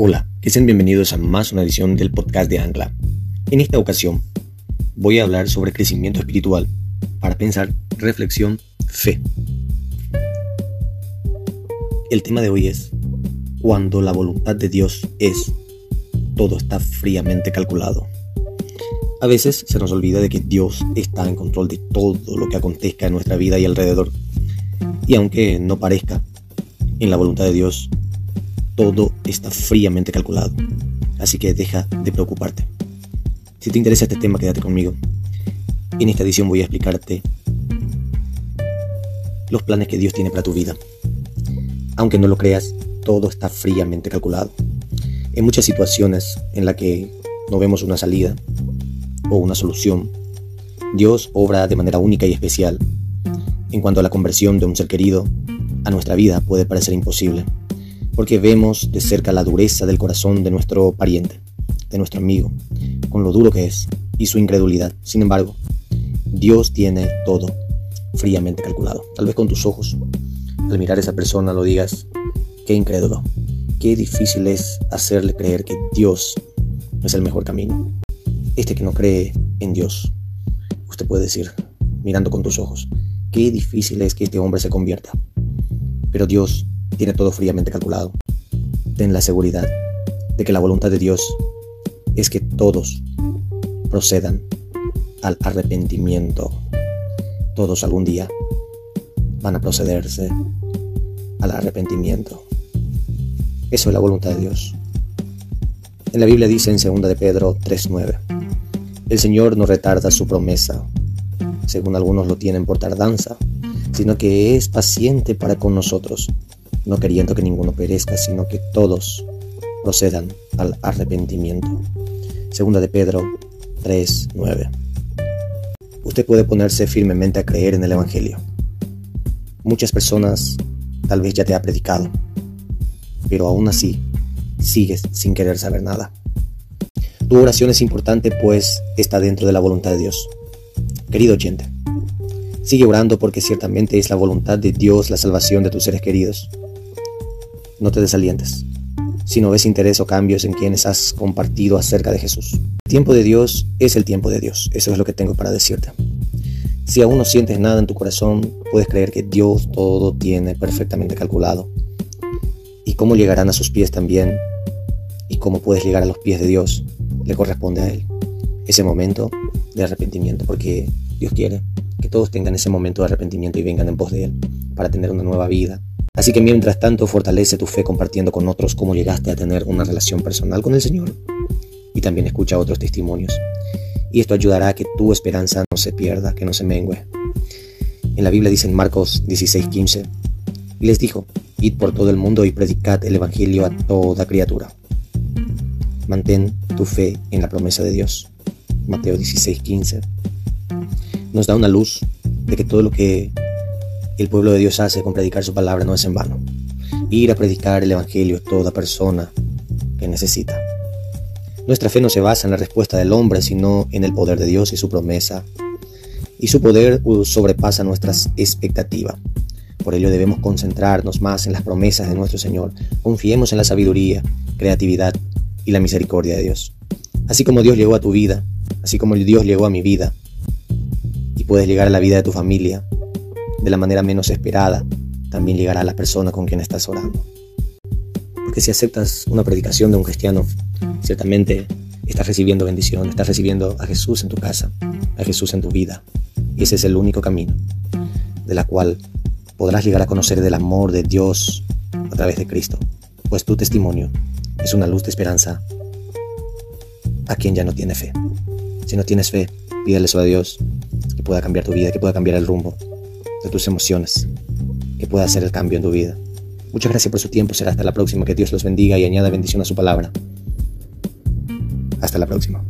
Hola, que sean bienvenidos a más una edición del podcast de Ancla. En esta ocasión voy a hablar sobre crecimiento espiritual para pensar, reflexión, fe. El tema de hoy es cuando la voluntad de Dios es todo está fríamente calculado. A veces se nos olvida de que Dios está en control de todo lo que acontezca en nuestra vida y alrededor. Y aunque no parezca, en la voluntad de Dios todo está fríamente calculado. Así que deja de preocuparte. Si te interesa este tema, quédate conmigo. En esta edición voy a explicarte los planes que Dios tiene para tu vida. Aunque no lo creas, todo está fríamente calculado. En muchas situaciones en las que no vemos una salida o una solución, Dios obra de manera única y especial. En cuanto a la conversión de un ser querido, a nuestra vida puede parecer imposible porque vemos de cerca la dureza del corazón de nuestro pariente, de nuestro amigo, con lo duro que es y su incredulidad. Sin embargo, Dios tiene todo fríamente calculado. Tal vez con tus ojos, al mirar a esa persona lo digas, qué incrédulo, qué difícil es hacerle creer que Dios es el mejor camino. Este que no cree en Dios, usted puede decir, mirando con tus ojos, qué difícil es que este hombre se convierta. Pero Dios tiene todo fríamente calculado. Ten la seguridad de que la voluntad de Dios es que todos procedan al arrepentimiento. Todos algún día van a procederse al arrepentimiento. Eso es la voluntad de Dios. En la Biblia dice en 2 de Pedro 3:9, el Señor no retarda su promesa, según algunos lo tienen por tardanza, sino que es paciente para con nosotros, no queriendo que ninguno perezca, sino que todos procedan al arrepentimiento. Segunda de Pedro 3:9. Usted puede ponerse firmemente a creer en el Evangelio. Muchas personas tal vez ya te ha predicado, pero aún así sigues sin querer saber nada. Tu oración es importante pues está dentro de la voluntad de Dios. Querido oyente, sigue orando porque ciertamente es la voluntad de Dios la salvación de tus seres queridos no te desalientes si no ves interés o cambios en quienes has compartido acerca de Jesús. Tiempo de Dios es el tiempo de Dios, eso es lo que tengo para decirte. Si aún no sientes nada en tu corazón, puedes creer que Dios todo tiene perfectamente calculado. Y cómo llegarán a sus pies también, y cómo puedes llegar a los pies de Dios, le corresponde a Él. Ese momento de arrepentimiento, porque Dios quiere que todos tengan ese momento de arrepentimiento y vengan en pos de Él, para tener una nueva vida, Así que mientras tanto fortalece tu fe compartiendo con otros cómo llegaste a tener una relación personal con el Señor. Y también escucha otros testimonios. Y esto ayudará a que tu esperanza no se pierda, que no se mengue. En la Biblia dice en Marcos 16:15, y les dijo, id por todo el mundo y predicad el Evangelio a toda criatura. Mantén tu fe en la promesa de Dios. Mateo 16:15 nos da una luz de que todo lo que el pueblo de Dios hace con predicar su palabra no es en vano. Ir a predicar el Evangelio a toda persona que necesita. Nuestra fe no se basa en la respuesta del hombre, sino en el poder de Dios y su promesa. Y su poder sobrepasa nuestras expectativas. Por ello debemos concentrarnos más en las promesas de nuestro Señor. Confiemos en la sabiduría, creatividad y la misericordia de Dios. Así como Dios llegó a tu vida, así como Dios llegó a mi vida, y puedes llegar a la vida de tu familia, de la manera menos esperada, también llegará a la persona con quien estás orando. Porque si aceptas una predicación de un cristiano, ciertamente estás recibiendo bendición, estás recibiendo a Jesús en tu casa, a Jesús en tu vida. Y ese es el único camino de la cual podrás llegar a conocer del amor de Dios a través de Cristo. Pues tu testimonio es una luz de esperanza a quien ya no tiene fe. Si no tienes fe, pídele eso a Dios, que pueda cambiar tu vida, que pueda cambiar el rumbo de tus emociones, que pueda hacer el cambio en tu vida. Muchas gracias por su tiempo, será hasta la próxima, que Dios los bendiga y añada bendición a su palabra. Hasta la próxima.